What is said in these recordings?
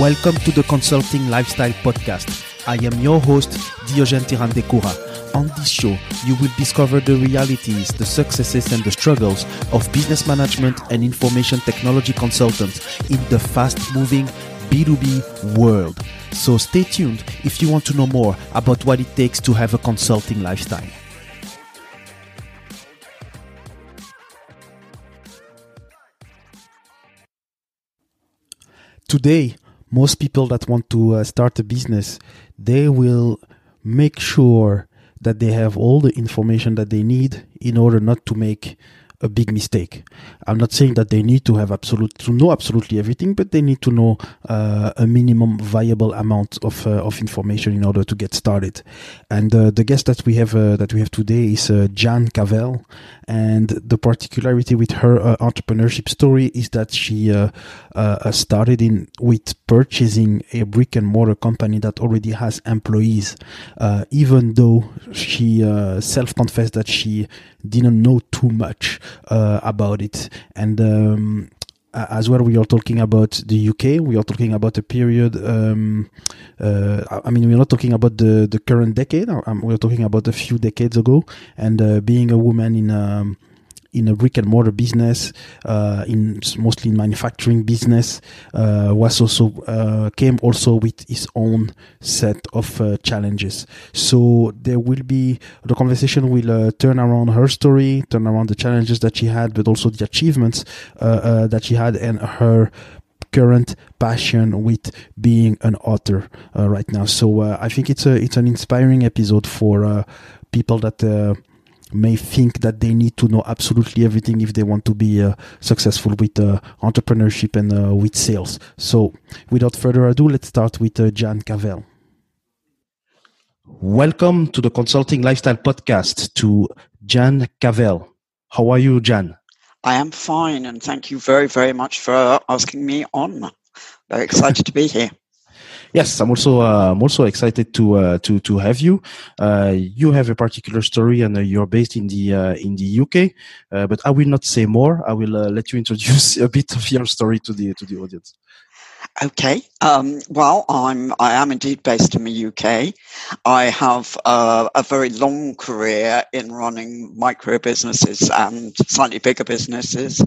Welcome to the Consulting Lifestyle Podcast. I am your host, Diogen Tirandekura. On this show, you will discover the realities, the successes, and the struggles of business management and information technology consultants in the fast moving B2B world. So stay tuned if you want to know more about what it takes to have a consulting lifestyle. Today, most people that want to uh, start a business, they will make sure that they have all the information that they need in order not to make a big mistake. I'm not saying that they need to have absolute to know absolutely everything, but they need to know uh, a minimum viable amount of uh, of information in order to get started. And uh, the guest that we have uh, that we have today is uh, Jan Cavelle, and the particularity with her uh, entrepreneurship story is that she started in with purchasing a brick and mortar company that already has employees, even though she self confessed that she didn't know too much about it. And um, as well, we are talking about the UK. We are talking about a period. Um, uh, I mean, we're not talking about the the current decade. Um, we're talking about a few decades ago. And uh, being a woman in um, in a brick and mortar business, uh, in mostly in manufacturing business, uh, was also uh, came also with his own set of uh, challenges. So there will be the conversation will uh, turn around her story, turn around the challenges that she had, but also the achievements uh, that she had, and her current passion with being an author right now. So I think it's a it's an inspiring episode for people that may think that they need to know absolutely everything if they want to be uh, successful with uh, entrepreneurship and uh, with sales. So, without further ado, let's start with uh, Jan Cavelle. Welcome to the Consulting Lifestyle Podcast to Jan Cavelle. How are you, Jan? I am fine, and thank you very, very much for asking me on. Very excited to be here. Yes, I'm also uh, I'm also excited to uh, to to have you. Uh, you have a particular story, and uh, you're based in the uh, in the UK. Uh, but I will not say more. I will let you introduce a bit of your story to the to the audience. Okay. Um, well, I'm I am indeed based in the UK. I have uh, a very long career in running micro businesses and slightly bigger businesses,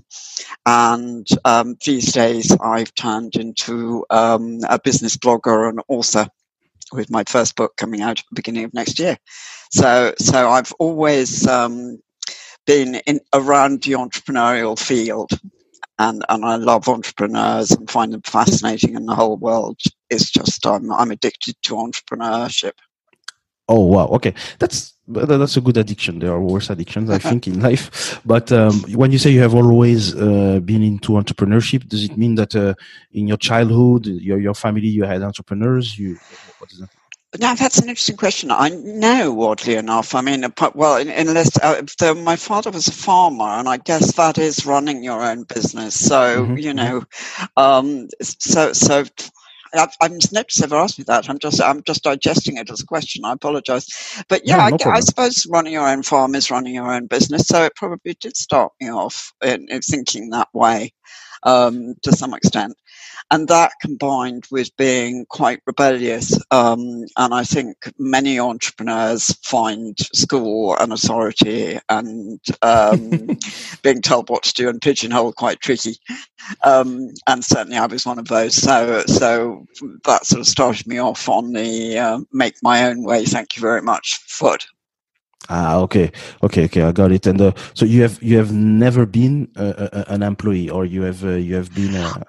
and um, these days I've turned into um, a business blogger and author with my first book coming out at the beginning of next year. So, so I've always um, been in around the entrepreneurial field and and I love entrepreneurs and find them fascinating. And the whole world is just I'm I'm addicted to entrepreneurship. Oh wow! Okay, that's that's a good addiction. There are worse addictions, I think, in life. But um, when you say you have always uh, been into entrepreneurship, does it mean that uh, in your childhood, your your family, you had entrepreneurs? You that? Now that's an interesting question. I know, oddly enough. I mean, well, unless uh, my father was a farmer, and I guess that is running your own business. So mm-hmm. you mm-hmm. know, um, so so. I've, I've never asked me that. I'm just I'm just digesting it as a question. I apologise, but yeah, no, no I, I, suppose running your own farm is running your own business. So it probably did start me off in, in thinking that way um, to some extent and that combined with being quite rebellious. Um, and I think many entrepreneurs find school and authority and um, being told what to do and pigeonhole quite tricky. Um, and certainly I was one of those. So, so that sort of started me off on the uh, make my own way. Thank you very much foot. Ah, okay, okay, okay. I got it. And uh, so you have you have never been uh, an employee, or you have uh, you have been. Uh,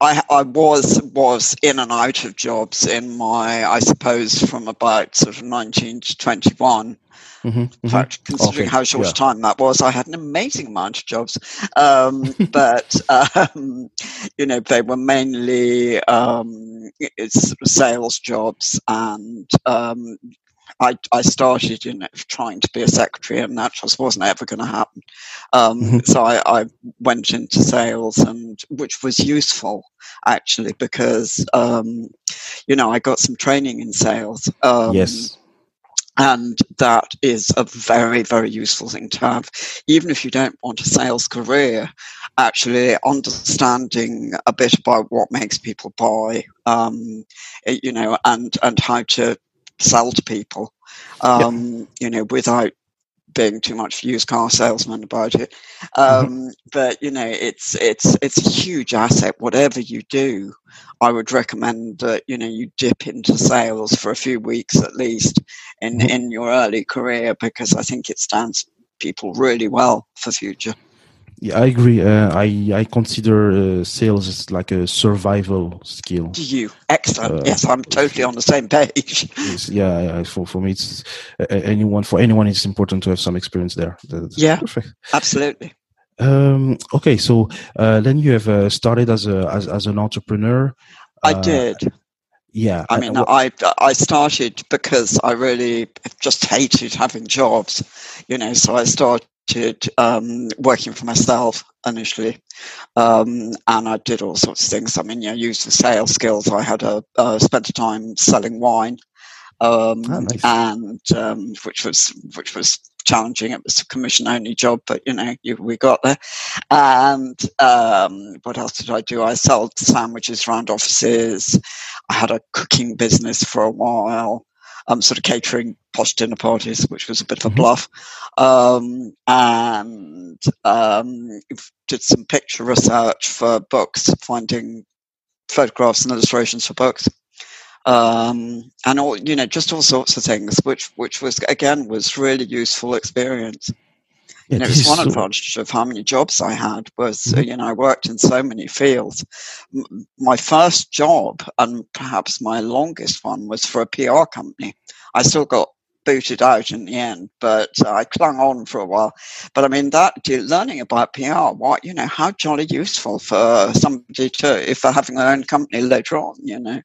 I, I was was in and out of jobs in my, I suppose, from about sort of 19 to 21. Mm-hmm, in mm-hmm. fact, considering okay, how short yeah. a time that was, I had an amazing amount of jobs. Um, but, um, you know, they were mainly um, sales jobs and um, I, I started in trying to be a secretary, and that just wasn't ever going to happen. Um, mm-hmm. So I, I, went into sales, and which was useful actually because um, you know I got some training in sales. Um, yes. and that is a very, very useful thing to have. Even if you don't want a sales career, actually understanding a bit about what makes people buy, um, you know, and, and how to sell to people, um, yeah. you know, without being too much used car salesman about it. Mm-hmm. Um, mm-hmm. But you know, it's it's it's a huge asset. Whatever you do, I would recommend that you know you dip into sales for a few weeks at least in mm-hmm. in your early career because I think it stands people really well for future. Yeah, I agree. Uh, I I consider uh, sales as like a survival skill. Do you? Excellent. Uh, yes, I'm totally on the same page. yeah, yeah, for for me, it's anyone for anyone. It's important to have some experience there. That's yeah, perfect. absolutely. Um, okay, so uh, then you have uh, started as a as, as an entrepreneur. I did. Yeah, I mean, I I started because I really just hated having jobs, you know. So I started um, working for myself initially, um, and I did all sorts of things. I mean, know, used the sales skills. I had a uh, spent a time selling wine, um, oh, nice. and um, which was which was challenging. It was a commission only job, but you know, you, we got there. And um, what else did I do? I sold sandwiches around offices. I had a cooking business for a while um, sort of catering posh dinner parties, which was a bit of a mm-hmm. bluff, um, and um, did some picture research for books, finding photographs and illustrations for books. Um, and all you know, just all sorts of things, which which was again was really useful experience. Yeah, you know, it's one so... advantage of how many jobs I had was, mm-hmm. you know, I worked in so many fields. My first job, and perhaps my longest one, was for a PR company. I still got booted out in the end, but uh, I clung on for a while. But I mean, that learning about PR, what you know, how jolly useful for somebody to if they're having their own company later on, you know.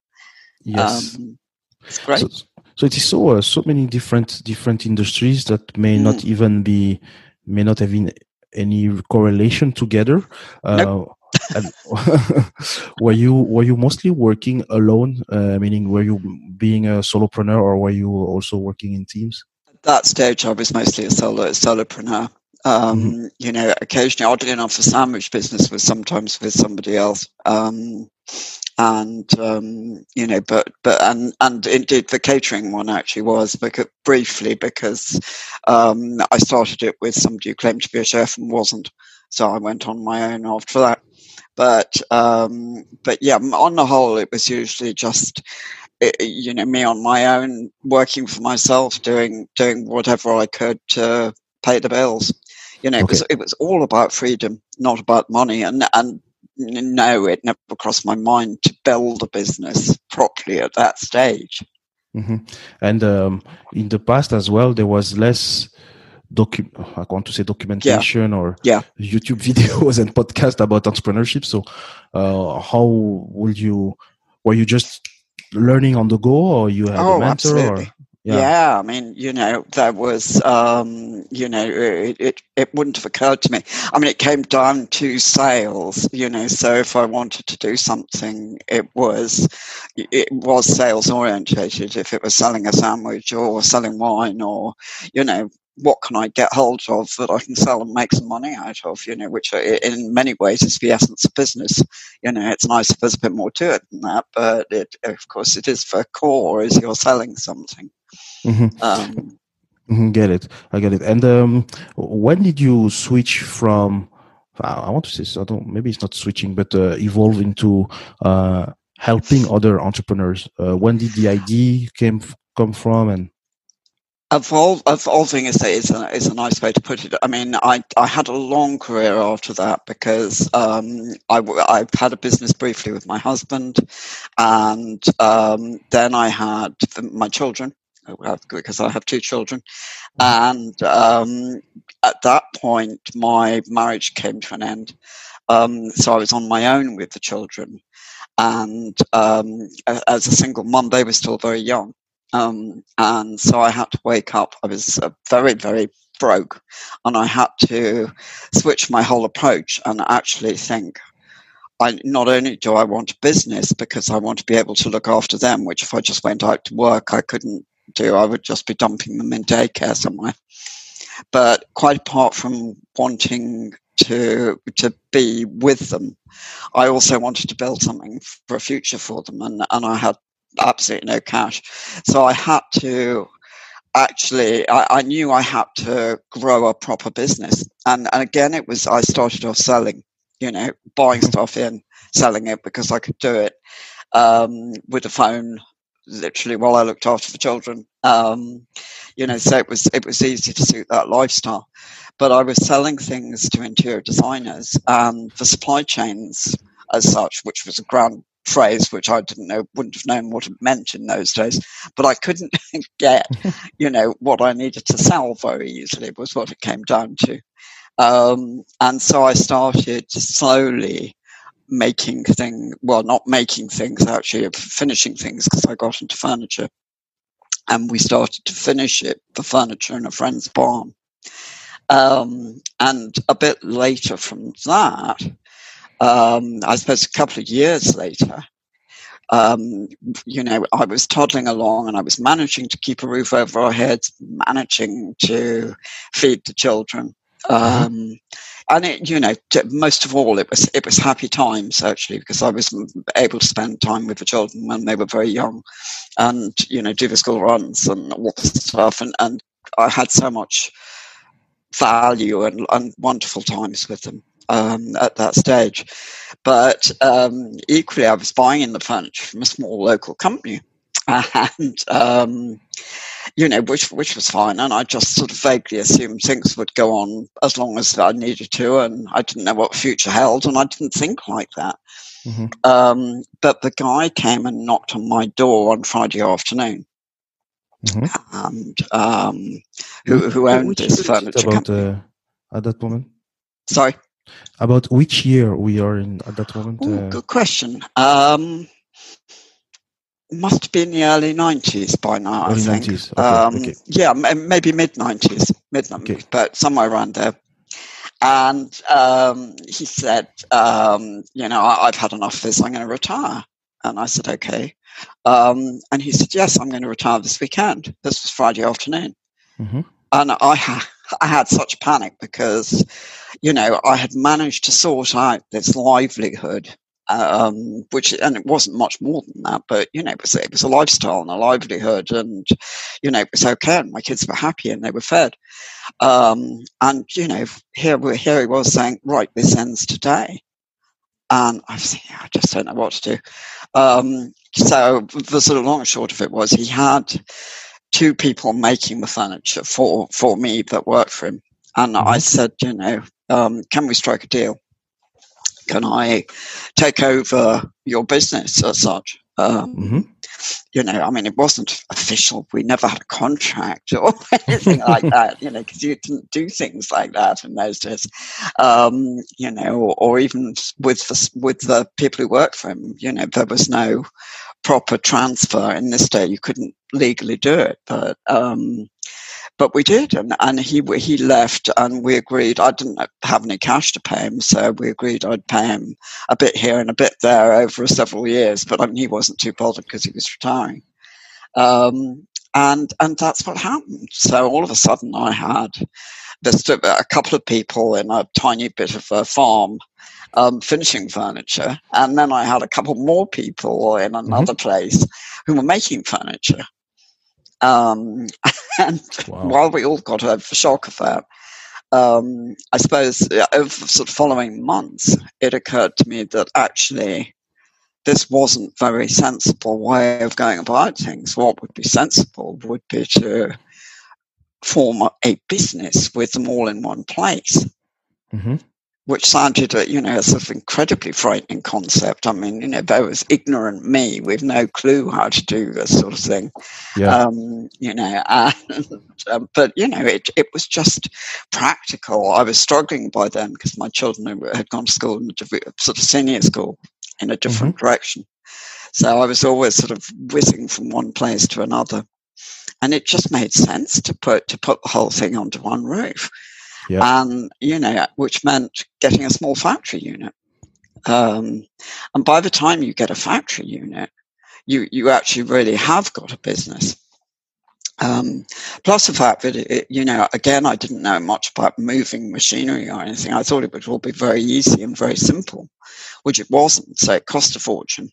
Yes, um, it's great. So, so it is so uh, so many different different industries that may mm. not even be may not have any correlation together. Uh, nope. were you were you mostly working alone? Uh, meaning, were you being a solopreneur, or were you also working in teams? At that stage, I was mostly a solo solopreneur. Um, mm-hmm. You know, occasionally, oddly enough, the sandwich business was sometimes with somebody else. Um, and um, you know, but but and and indeed the catering one actually was because briefly because um, I started it with somebody who claimed to be a chef and wasn't, so I went on my own after that. But um, but yeah, on the whole, it was usually just you know me on my own, working for myself, doing doing whatever I could to pay the bills. You know, okay. it was it was all about freedom, not about money, and and no, it never crossed my mind to build a business properly at that stage. Mm-hmm. And um, in the past as well, there was less docu- I want to say documentation yeah. or yeah. YouTube videos and podcasts about entrepreneurship. So, uh, how would you? Were you just learning on the go, or you had oh, a mentor? Absolutely. Or? Yeah. yeah. I mean, you know, there was, um, you know, it, it, it wouldn't have occurred to me. I mean, it came down to sales, you know, so if I wanted to do something, it was, it was sales orientated. If it was selling a sandwich or selling wine or, you know, what can I get hold of that I can sell and make some money out of, you know, which in many ways is the essence of business. You know, it's nice if there's a bit more to it than that, but it, of course it is for core is you're selling something. Mm-hmm. Um, mm-hmm, get it. I get it. And um, when did you switch from? I want to say, I don't. Maybe it's not switching, but uh, evolve into uh, helping other entrepreneurs. Uh, when did the idea came come from? And Evolve, evolving is a, is a, is a nice way to put it. I mean, I, I had a long career after that because um, I, I had a business briefly with my husband, and um, then I had my children, because I have two children. And um, at that point, my marriage came to an end. Um, so I was on my own with the children. And um, as a single mum, they were still very young. Um, and so I had to wake up. I was uh, very, very broke. And I had to switch my whole approach and actually think, I not only do I want a business because I want to be able to look after them, which if I just went out to work, I couldn't do. I would just be dumping them in daycare somewhere. But quite apart from wanting to to be with them, I also wanted to build something for a future for them, and and I had absolutely no cash, so I had to actually I, I, knew I had to grow a proper business. And, and again, it was I started off selling, you know, buying mm-hmm. stuff in, selling it because I could do it um, with the phone literally while I looked after the children. Um, you know, so it was it was easy to suit that lifestyle. But I was selling things to interior designers and the supply chains as such, which was a grand phrase which I didn't know, wouldn't have known what it meant in those days. But I couldn't get, you know, what I needed to sell very easily was what it came down to. Um, and so I started slowly making things, well, not making things actually, finishing things because I got into furniture. And we started to finish it, the furniture in a friend's barn. Um, and a bit later from that, um, I suppose a couple of years later, um, you know, I was toddling along and I was managing to keep a roof over our heads, managing to feed the children. Mm-hmm. Um, and it, you know, most of all, it was it was happy times actually because I was able to spend time with the children when they were very young, and you know, do the school runs and all this stuff, and and I had so much value and, and wonderful times with them um, at that stage. But um, equally, I was buying in the furniture from a small local company, and um, you know, which which was fine. And I just sort of vaguely assumed things would go on as long as I needed to, and I didn't know what the future held, and I didn't think like that. Mm-hmm. Um, but the guy came and knocked on my door on Friday afternoon. Mm-hmm. And um, who, who owned this furniture about, company? Uh, at that moment? Sorry. About which year we are in at that moment? Ooh, uh, good question. Um, must be in the early 90s by now, early I think. 90s. Okay, um, okay. Yeah, maybe mid 90s, mid 90s, okay. but somewhere around there. And um, he said, um, you know, I, have had enough of this, I'm going to retire. And I said, okay. Um, and he said, yes, I'm going to retire this weekend. This was Friday afternoon. Mm-hmm. And I, ha- I had such panic because, you know, I had managed to sort out this livelihood um, which and it wasn't much more than that, but you know, it was it was a lifestyle and a livelihood, and you know, it was okay, and my kids were happy and they were fed, um, and you know, here we here he was saying, right, this ends today, and I was thinking, I just don't know what to do. Um, so the sort of long and short of it was, he had two people making the furniture for for me that worked for him, and I mm-hmm. said, you know, um, can we strike a deal? Can I take over your business as such? Um, mm-hmm. You know, I mean, it wasn't official. We never had a contract or anything like that, you know, because you didn't do things like that in those days. Um, you know, or, or, even with the, with the people who worked for him, you know, there was no proper transfer in this day. You couldn't legally do it. But, um, but we did, and, and he he left, and we agreed. I didn't have any cash to pay him, so we agreed I'd pay him a bit here and a bit there over several years. But I mean, he wasn't too bothered because he was retiring, um, and and that's what happened. So all of a sudden, I had just a couple of people in a tiny bit of a farm um, finishing furniture. And then I had a couple more people in mm-hmm. another mm-hmm. place who were making furniture. Um, and wow. while we all got over the shock of that, um, I suppose over sort of following months, it occurred to me that actually this wasn't a very sensible way of going about things. What would be sensible would be to form a business with them all in one place. Mm-hmm which sounded, you know, as an incredibly frightening concept. I mean, you know, there was ignorant me with no clue how to do this sort of thing. Yeah. Um, you know, and, um, but you know, it it was just practical. I was struggling by then because my children had gone to school in a sort of senior school in a different mm-hmm. direction. So I was always sort of whizzing from one place to another, and it just made sense to put to put the whole thing onto one roof yeah. and you know, which meant getting a small factory unit. Um, and by the time you get a factory unit, you you actually really have got a business. Um, plus the fact that it, you know, again, I didn't know much about moving machinery or anything. I thought it would all be very easy and very simple, which it wasn't. So it cost a fortune.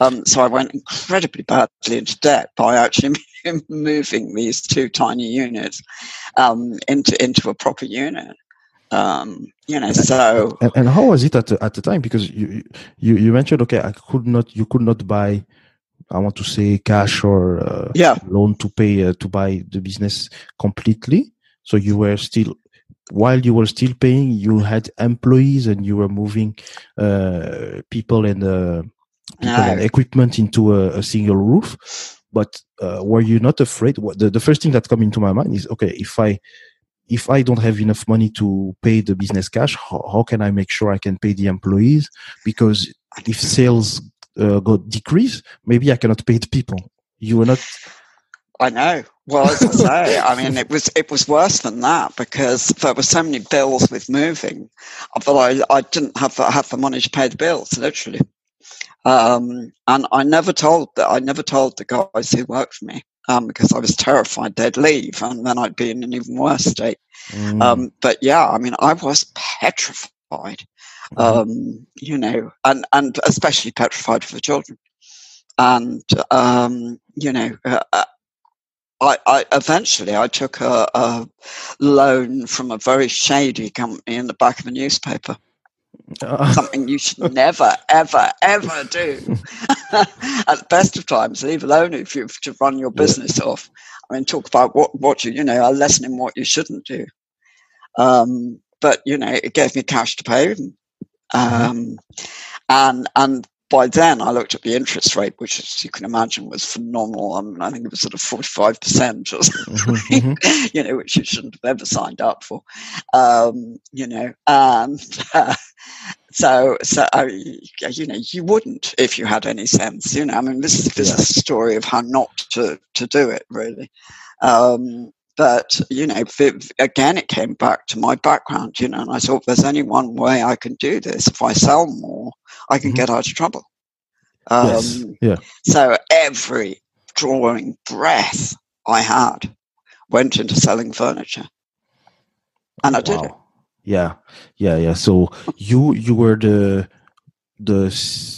Um, so I went incredibly badly into debt by actually moving these two tiny units um, into into a proper unit. Um, you know, so and, and, how was it at the, at the time? Because you you you mentioned okay, I could not you could not buy. I want to say cash or uh, yeah. loan to pay uh, to buy the business completely. So you were still while you were still paying, you had employees and you were moving uh, people and uh, people no. and equipment into a, a single roof. But uh, were you not afraid? The, the first thing that come into my mind is okay, if I if I don't have enough money to pay the business cash, how, how can I make sure I can pay the employees? Because if sales uh, go decrease, maybe I cannot pay the people. You were not. I know. Well, as I say, I mean, it was it was worse than that because there were so many bills with moving that I, I didn't have have the money to pay the bills, literally. Um, and I never told that I never told the guys who worked for me um, because I was terrified they'd leave and then I'd be in an even worse state. Mm. Um, but yeah, I mean, I was petrified, mm. um, you know, and, and especially petrified for the children. And, um, you know, uh, uh, I, I, eventually I took a, a, loan from a very shady company in the back of a newspaper. Uh. Something you should never, ever, ever do. At the best of times, leave alone if you have to run your business yeah. off. I mean, talk about what, what you, you know, a lesson in what you shouldn't do. Um, but, you know, it gave me cash to pay. Mm-hmm. Um, and, and by then I looked at the interest rate, which, as you can imagine, was phenomenal. I, mean, I think it was sort of 45% or something, mm-hmm, mm-hmm. you know, which you shouldn't have ever signed up for, um, you know, and uh, so, so I, you know, you wouldn't if you had any sense, you know, I mean, this, is this is a story of how not to, to do it, really. Um, but you know again it came back to my background you know and i thought there's only one way i can do this. If i sell more i can mm-hmm. get out of trouble. Um, yes. yeah. so every drawing breath i had went into selling furniture. And i did it yeah yeah yeah so you you were the the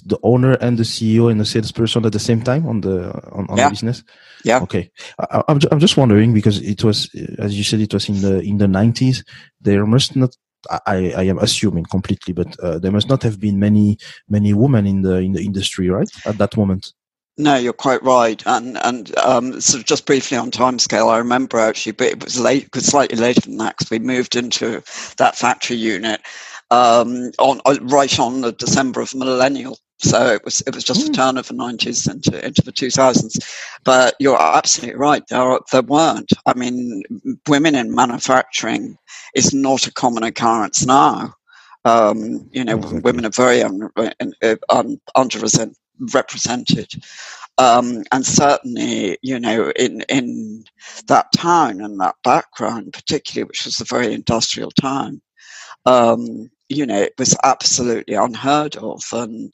the owner and the CEO and the salesperson at the same time on the on, on yeah. the business? Yeah. Okay. I, am I'm just wondering because it was as you said it was in the in the 90s. There must not I, I am assuming completely, but uh, there must not have been many many women in the in the industry, right, at that moment. No, you're quite right, and and um, sort of just briefly on timescale, I remember actually, but it was late, it was slightly later than that because we moved into that factory unit um, on uh, right on the December of millennial. So it was it was just mm. the turn of the nineties into into the two thousands. But you're absolutely right. There there weren't. I mean, women in manufacturing is not a common occurrence now. Um, you know, women are very un, un, underrepresented. Um, and certainly, you know, in in that town and that background, particularly, which was a very industrial town, um, you know, it was absolutely unheard of. And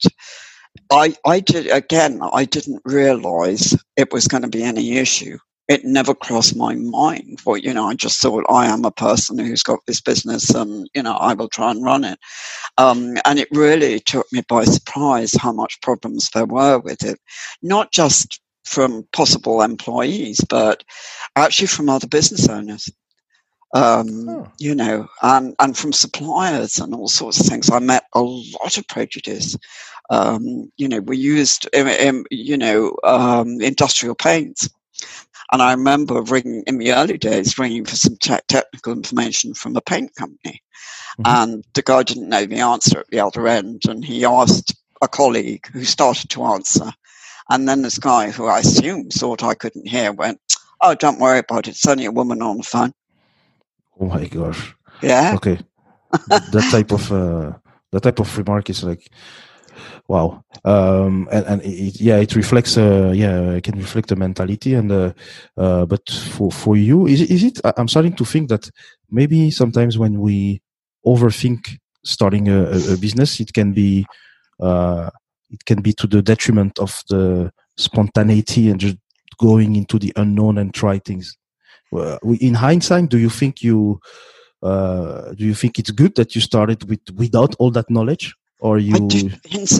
I, I did, again, I didn't realize it was going to be any issue. It never crossed my mind. Well, you know, I just thought I am a person who's got this business and, you know, I will try and run it. Um, and it really took me by surprise how much problems there were with it. Not just from possible employees, but actually from other business owners um, oh. you know, and, and from suppliers and all sorts of things. I met a lot of prejudice. Um, you know, we used, you know, um, industrial paints. And I remember ringing in the early days, ringing for some te- technical information from a paint company. Mm-hmm. And the guy didn't know the answer at the other end. And he asked a colleague who started to answer. And then this guy, who I assume thought I couldn't hear, went, Oh, don't worry about it. It's only a woman on the phone. Oh my gosh. Yeah. Okay. that type of uh, that type of remark is like, wow. Um, and and it, yeah, it reflects. Uh, yeah, it can reflect the mentality. And uh, uh, but for for you, is it, is it? I'm starting to think that maybe sometimes when we overthink starting a, a business, it can be uh, it can be to the detriment of the spontaneity and just going into the unknown and try things. In hindsight, do you think you uh, do you think it's good that you started with without all that knowledge? Or you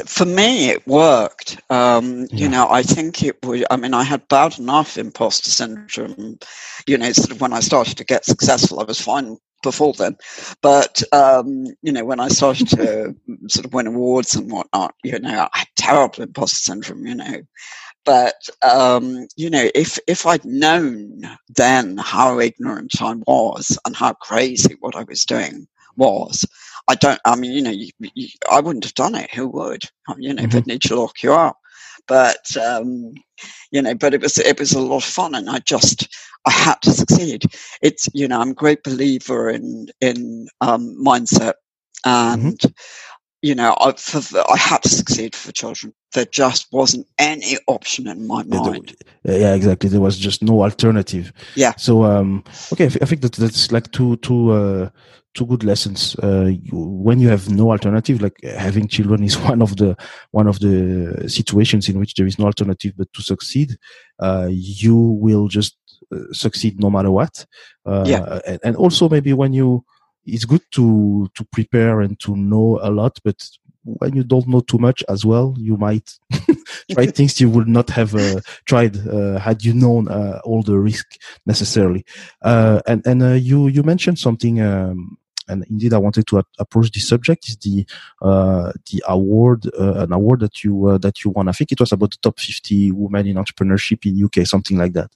for me it worked. Um, yeah. you know i think it would i mean i had bad enough imposter syndrome you know sort of when i started to get successful i was fine before then. But um, you know when i started to sort of win awards and whatnot you know i had terrible imposter syndrome you know. But um, you know if if i'd known then how ignorant i was and how crazy what i was doing was I don't. I mean, you know, you, you, I wouldn't have done it. Who would? You know, mm-hmm. they'd need to lock you up. But um, you know, but it was it was a lot of fun, and I just I had to succeed. It's you know, I'm a great believer in in um, mindset, mm-hmm. and mm-hmm. you know, I, for, I had to succeed for children. There just wasn't any option in my mind. Yeah, exactly. There was just no alternative. Yeah. So, um, okay, I think that that's like two two uh, two good lessons. Uh, you, when you have no alternative, like having children is one of the one of the situations in which there is no alternative but to succeed. Uh, you will just uh, succeed no matter what. Uh, yeah. And, and, also maybe when you, it's good to to prepare and to know a lot, but when you don't know too much as well, you might try things you would not have uh, tried uh, had you known uh, all the risk necessarily. Uh, and and uh, you you mentioned something um, and indeed I wanted to approach this subject is the uh, the award an award that you that you won. I think it was about the top 50 women in entrepreneurship in UK, something like that.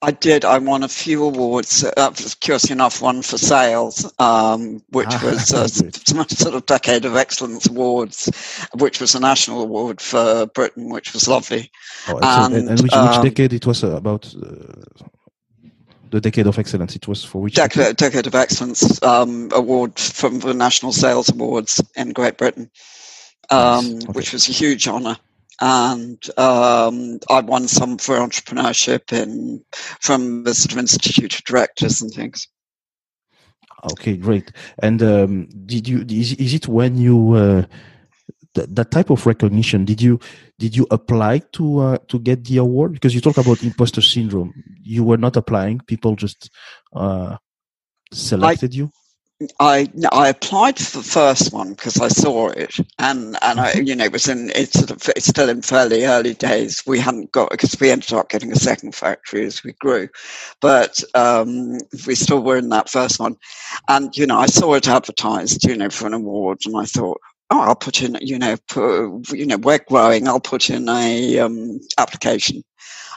I did. I won a few awards. Uh, curious enough, one for sales, um, which ah, was uh, some sort of Decade of Excellence Awards, which was a national award for Britain, which was lovely. Oh, and, and, which, um, which, decade it was uh, about? Uh, the Decade of Excellence. It was for which Decade, Decade of Excellence um, award from the National Sales Awards in Great Britain, um, nice. okay. which was a huge honour. And um, I won some for entrepreneurship in from the sort of Institute of Directors and things. Okay, great. And um, did you is, is it when you uh, that, that type of recognition did you did you apply to uh, to get the award because you talk about imposter syndrome you were not applying people just uh, selected I, you I I applied for the first one because I saw it, and and I mm-hmm. you know it was in it's sort of it's still in fairly early days. We hadn't got because we ended up getting a second factory as we grew, but um, we still were in that first one, and you know I saw it advertised you know for an award, and I thought oh, I'll put in, you know, put, you know, we're growing. I'll put in a um, application.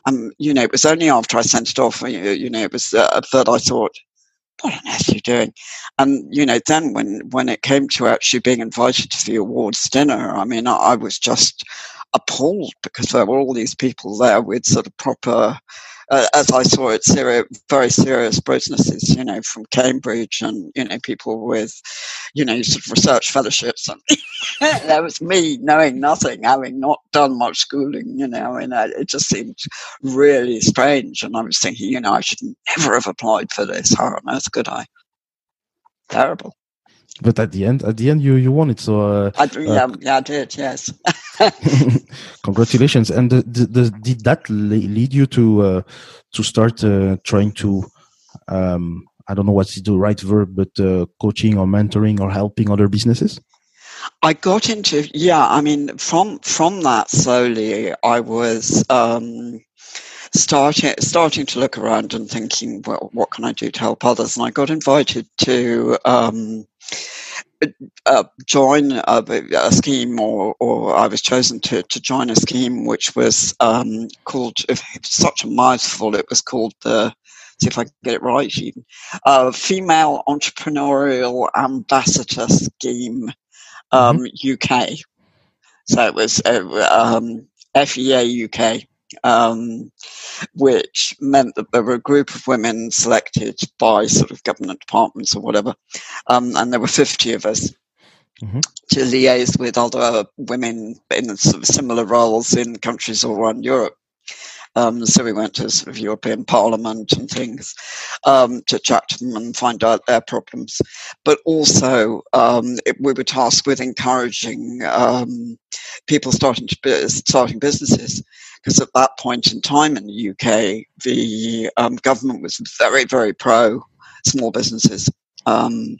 Um, you know, it was only after I sent it off, you, you know, it was uh, that I thought, what on earth are you doing? And you know, then when when it came to actually being invited to the awards dinner, I mean, I, I was just appalled because there were all these people there with sort of proper uh, as I saw it, serious, very serious businesses, you know, from Cambridge and, you know, people with, you know, sort of research fellowships. And that was me knowing nothing, having not done much schooling, you know, and it just seemed really strange. And I was thinking, you know, I should never have applied for this. How on earth could I? Terrible. But at the end, at the end, you you won it. So uh, I, yeah, uh, yeah, I did. Yes. Congratulations! And the, the, the, did that lead you to uh, to start uh, trying to um, I don't know what's the right verb, but uh, coaching or mentoring or helping other businesses? I got into yeah. I mean, from from that slowly, I was. Um, starting starting to look around and thinking, well, what can I do to help others? And I got invited to um, uh, join a, a, scheme, or, or I was chosen to, to join a scheme which was um, called, such a mouthful, it was called the, see if I can get it right even, uh, Female Entrepreneurial Ambassador Scheme um, mm-hmm. UK. So it was uh, um, FEA UK um, which meant that there were a group of women selected by sort of government departments or whatever, um, and there were 50 of us. Mm-hmm. To liaise with other women in sort of similar roles in countries all around Europe. Um, so we went to sort of European Parliament and things um, to chat to them and find out their problems. But also, um, it, we were tasked with encouraging um, people starting to starting businesses because at that point in time in the UK, the um, government was very, very pro small businesses. Um,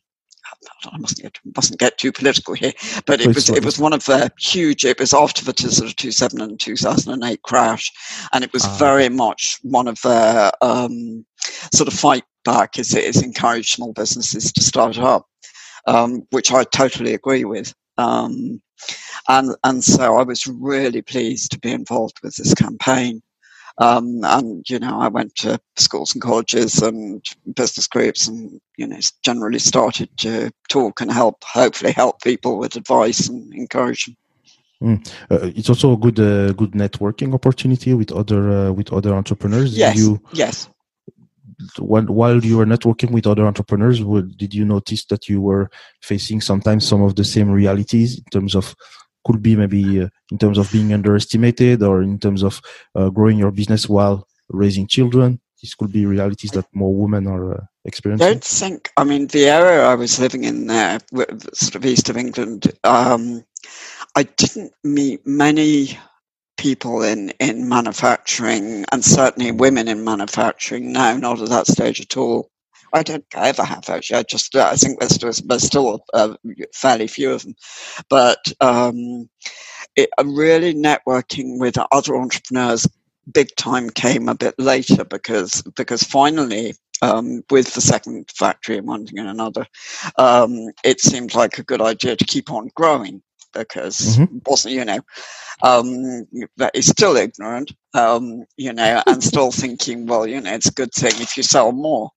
I mustn't get, mustn't get too political here, but it was it was one of the huge. It was after the sort of two seven and two thousand and eight crash, and it was ah. very much one of the um, sort of fight back is is encourage small businesses to start up, um, which I totally agree with. Um, and and so I was really pleased to be involved with this campaign. Um, and you know, I went to schools and colleges and business groups, and you know, generally started to talk and help, hopefully, help people with advice and encouragement. Mm. Uh, it's also a good, uh, good networking opportunity with other uh, with other entrepreneurs. Yes. You, yes. When, while you were networking with other entrepreneurs, did you notice that you were facing sometimes some of the same realities in terms of could be maybe uh, in terms of being underestimated or in terms of uh, growing your business while raising children these could be realities that more women are uh, experiencing. I don't think. I mean, the area I was living in there, sort of east of England, um, I didn't meet many people in in manufacturing, and certainly women in manufacturing. No, not at that stage at all. I don't ever have actually. I just I think there's still, there's still uh, fairly few of them, but um, it, uh, really networking with other entrepreneurs big time came a bit later because because finally um, with the second factory and one thing and another, um, it seemed like a good idea to keep on growing because mm-hmm. wasn't you know um, that is still ignorant um, you know and still thinking well you know it's a good thing if you sell more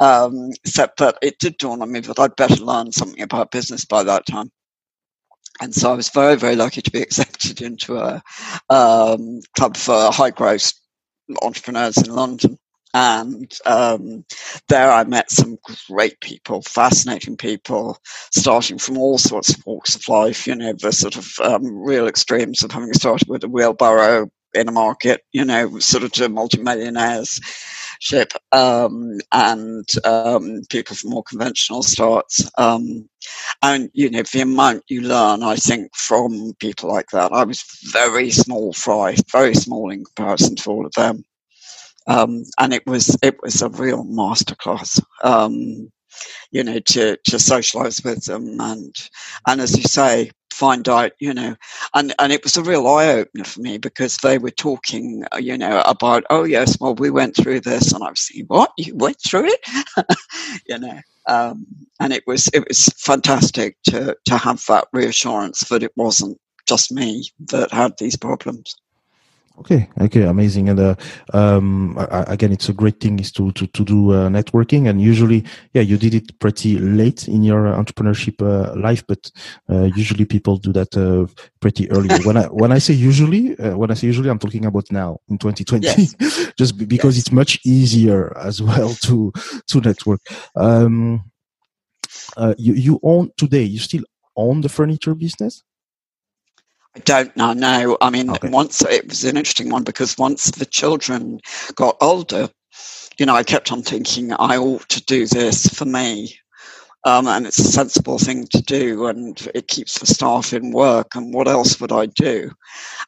um, except that it did dawn on me that I'd better learn something about business by that time. And so I was very, very lucky to be accepted into a um, club for high growth entrepreneurs in London. And um, there I met some great people, fascinating people, starting from all sorts of walks of life, you know, the sort of um, real extremes of having started with a wheelbarrow in a market, you know, sort of to multimillionaires ship um, and um, people from more conventional starts. Um, and, you know, the amount you learn, I think, from people like that. I was very small fry, very small in comparison to all of them. Um, and it was it was a real masterclass um, you know, to, to socialize with them and, and as you say, find out, you know, and, and it was a real eye opener for me because they were talking, uh, you know, about, oh yes, well, we went through this and I was saying, what, you went through it? you know, um, and it was, it was fantastic to, to have that reassurance that it wasn't just me that had these problems. Okay, okay, amazing. And uh, um, I, again, it's a great thing is to to to do uh, networking. And usually, yeah, you did it pretty late in your entrepreneurship uh, life, but uh, usually people do that uh, pretty early. when I when I say usually, uh, when I say usually, I'm talking about now in 2020, yes. just because yes. it's much easier as well to to network. Um, you you own today. You still own the furniture business? I don't know. No, I mean, okay. once it was an interesting one because once the children got older, you know, I kept on thinking I ought to do this for me. Um, and it's a sensible thing to do, and it keeps the staff in work. And what else would I do?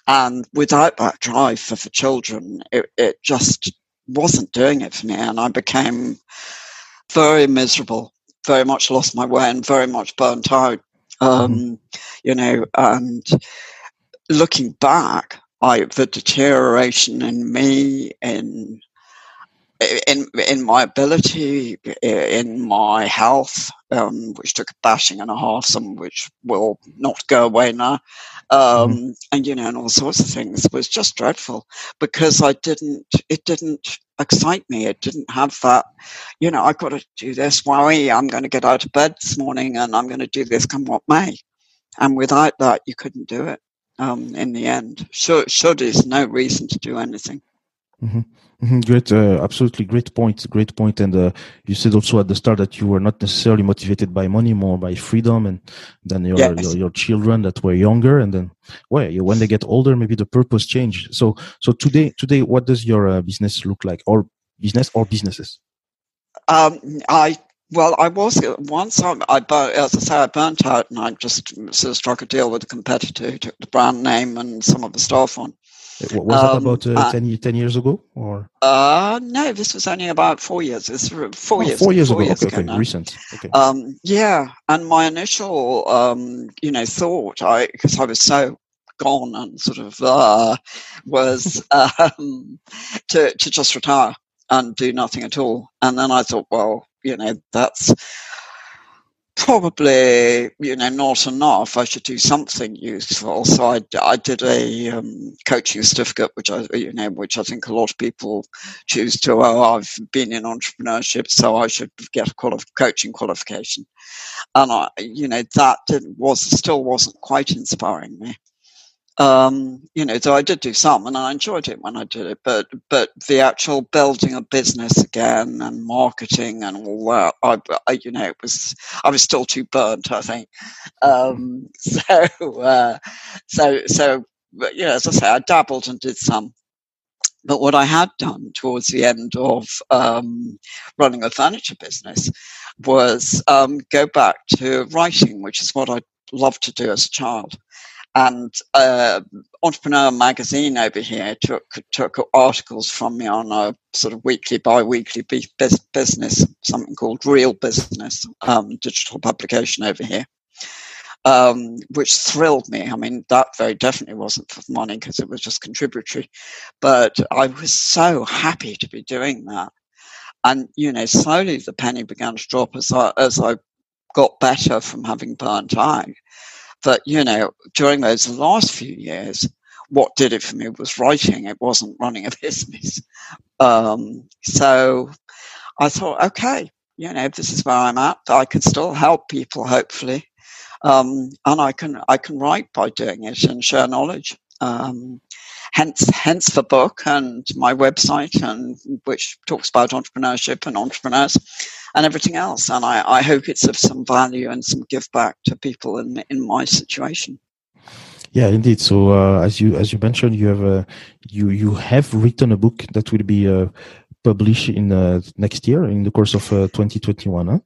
And without that drive for the children, it, it just wasn't doing it for me. And I became very miserable, very much lost my way, and very much burnt out. Um, mm-hmm. you know, and looking back, I the deterioration in me, in in in my ability, in my health, um, which took a bashing and a half, some which will not go away now, um, mm-hmm. and you know, and all sorts of things was just dreadful because I didn't. It didn't excite me. It didn't have that. You know, I've got to do this. Why I'm going to get out of bed this morning and I'm going to do this come what may. And without that, you couldn't do it um, in the end. So, so there's no reason to do anything. Mm-hmm. Mm-hmm. Great, uh, absolutely great point. Great point. And uh, you said also at the start that you were not necessarily motivated by money, more by freedom, and then your yes. your, your, children that were younger, and then well, when they get older, maybe the purpose changed. So, so today, today, what does your uh, business look like, or business or businesses? Um, I well, I was once. I, I as I say, I burnt out, and I just sort of struck a deal with a competitor who took the brand name and some of the staff on. Was um, that about uh, uh, 10, 10, years ago, or? Uh, no, this was only about four years. It's four oh, years. Four years four ago. Years okay, ago okay, recent. Okay. Um, yeah, and my initial, um, you know, thought, I because I was so gone and sort of uh, was um, to to just retire and do nothing at all. And then I thought, well, you know, that's probably you know not enough. I should do something useful. So i, I did a um, coaching certificate which i you know which i think a lot of people choose to oh i've been in entrepreneurship so i should get a quali- coaching qualification. And i you know that did, was still wasn't quite inspiring me um, you know, so I did do some, and I enjoyed it when I did it. But but the actual building a business again and marketing and all that, I, I you know, it was I was still too burnt. I think. Um, so uh, so so, you know, as I say, I dabbled and did some. But what I had done towards the end of um, running a furniture business was um, go back to writing, which is what I loved to do as a child and uh, Entrepreneur magazine over here took took articles from me on a sort of weekly, bi-weekly business, something called Real Business, um, digital publication over here, um, which thrilled me. I mean, that very definitely wasn't for money because it was just contributory, but I was so happy to be doing that. And you know, slowly the penny began to drop as I as I got better from having burnt out that, you know, during those last few years, what did it for me was writing. It wasn't running a business. Um, so I thought, okay, you know, this is where I'm at. I can still help people, hopefully, um, and I can I can write by doing it and share knowledge. Um, hence, hence the book and my website, and which talks about entrepreneurship and entrepreneurs and everything else. And I, I hope it's of some value and some give back to people in in my situation. Yeah, indeed. So uh, as you as you mentioned, you have a you you have written a book that will be uh, published in uh, next year in the course of 2021. Uh, huh?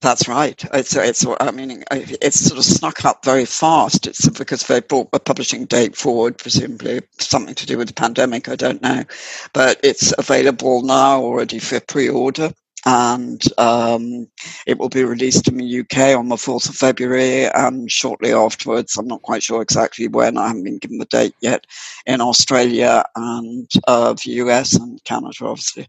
That's right. It's it's. I mean, it's sort of snuck up very fast. It's because they brought a publishing date forward, presumably something to do with the pandemic. I don't know, but it's available now already for pre-order and um, it will be released in the UK on the 4th of February and shortly afterwards. I'm not quite sure exactly when, I haven't been given the date yet, in Australia and uh, the US and Canada, obviously.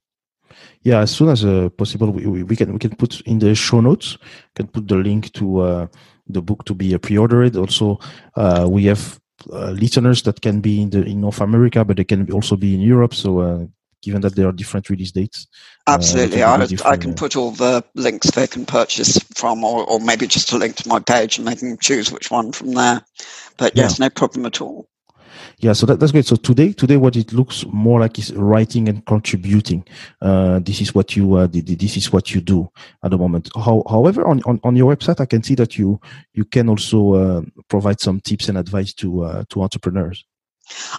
Yeah, as soon as uh, possible, we, we can we can put in the show notes. Can put the link to uh, the book to be uh, pre-ordered. Also, uh, we have uh, listeners that can be in the in North America, but they can also be in Europe. So uh, given that there are different release dates. Uh, Absolutely. Uh, I, I can put all the links they can purchase from, or, or maybe just a link to my page and they can choose which one from there. But yes, yeah. no problem at all. Yeah, so that, that's great. So today, today, what it looks more like is writing and contributing. Uh, this is what you, uh, this is what you do at the moment. How, however, on, on, on your website, I can see that you, you can also uh, provide some tips and advice to, uh, to entrepreneurs.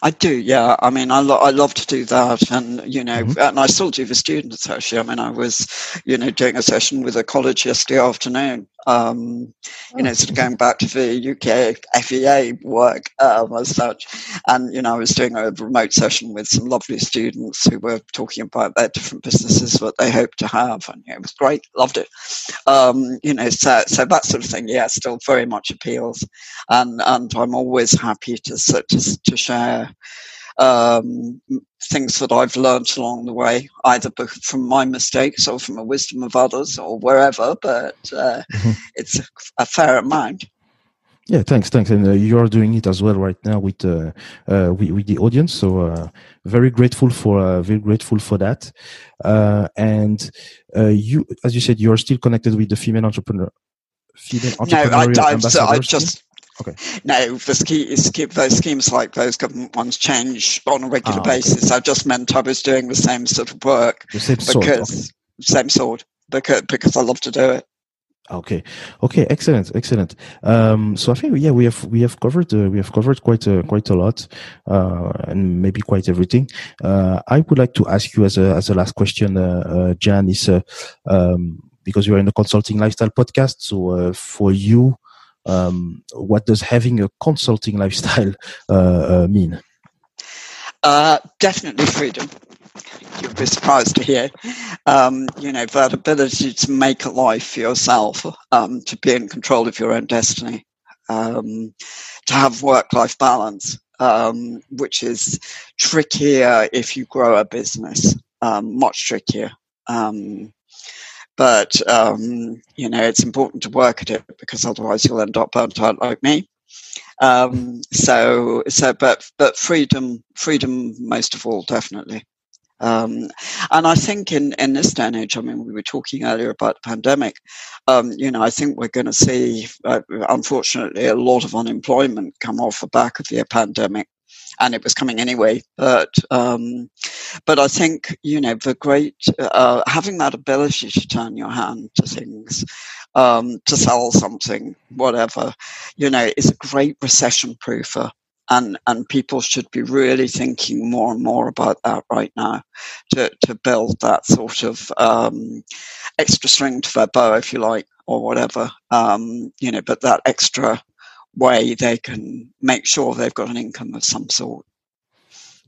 I do, yeah. I mean, I, lo- I love to do that, and you know, mm-hmm. and I still do the students actually. I mean, I was, you know, doing a session with a college yesterday afternoon, um, you know, sort of going back to the UK FEA work um, as such. And, you know, I was doing a remote session with some lovely students who were talking about their different businesses, what they hope to have. And you know, it was great, loved it. Um, you know, so, so that sort of thing, yeah, still very much appeals. And, and I'm always happy to, to, to share um, things that I've learned along the way, either from my mistakes or from the wisdom of others or wherever, but uh, mm-hmm. it's a, a, fair amount. Yeah, thanks, thanks, and uh, you're doing it as well right now with uh, uh with, with, the audience. So uh, very grateful for uh, very grateful for that. and you, as you said, you are still connected with the female entrepreneur. Female entrepreneurial no, I, I, so I just Okay. No, the scheme, those schemes like those government ones change on a regular ah, basis. Okay. I just meant I was doing the same sort of work. The same because, sort. Okay. Same sort. Because, because I love to do it. Okay, okay, excellent, excellent. Um, so I think yeah, we have we have covered uh, we have covered quite a, quite a lot, uh, and maybe quite everything. Uh, I would like to ask you as a as a last question, uh, uh, Jan, is uh, um, because you are in the consulting lifestyle podcast. So for you, um, what does having a consulting lifestyle uh, uh, mean? Uh, definitely freedom. You'll be surprised to hear. Um, you know, that ability to make a life for yourself, um, to be in control of your own destiny, um, to have work life balance, um, which is trickier if you grow a business, um, much trickier. Um, but, you know, it's important to work at it because otherwise you'll end up burnt out like me. Um, so, so, but, but freedom, freedom most of all, definitely. Um, and I think in, in this day and age, I mean, we were talking earlier about the pandemic. Um, you know, I think we're going to see, uh, unfortunately, a lot of unemployment come off the back of the pandemic and it was coming anyway. But um, but I think you know the great uh, having that ability to turn your hand to things, um, to sell something, whatever, you know, is a great recession proofer. And, and people should be really thinking more and more about that right now to, to build that sort of um, extra string to their bow, if you like, or whatever. Um, you know, but that extra way they can make sure they've got an income of some sort.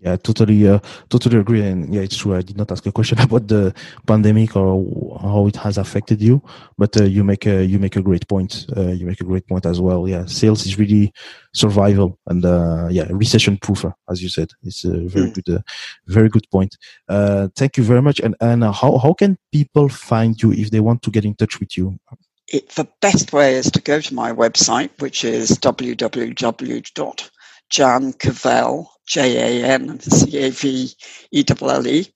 Yeah, totally, uh, totally agree. And yeah, it's true. I did not ask a question about the pandemic or how it has affected you, but uh, you make a you make a great point. Uh, you make a great point as well. Yeah, sales is really survival and uh, yeah, recession proofer, as you said. It's a very mm. good, uh, very good point. Uh, thank you very much. And and how how can people find you if they want to get in touch with you? It, the best way is to go to my website, which is www.jancavelle, J-A-N-C-A-V-E-L-L-E,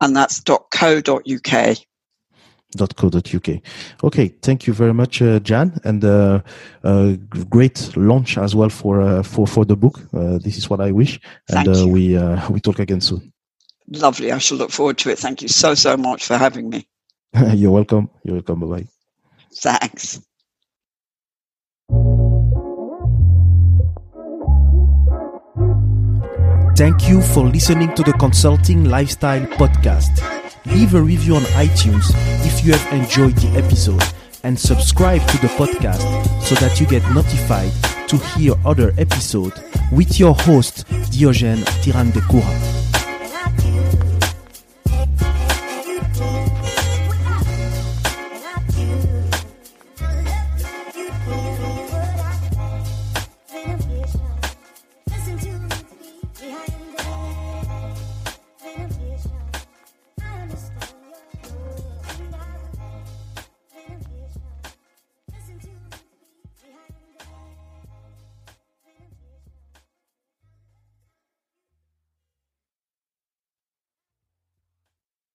and that's .co.uk. .co.uk. Okay, thank you very much, uh, Jan, and uh, uh, great launch as well for uh, for for the book. Uh, this is what I wish, and uh, we we talk again soon. Lovely. I shall look forward to it. Thank you so so much for having me. You're welcome. You're welcome. Bye bye. Thanks. Thank you for listening to the Consulting Lifestyle Podcast. Leave a review on iTunes if you have enjoyed the episode and subscribe to the podcast so that you get notified to hear other episodes with your host Diogène Tirandekoura.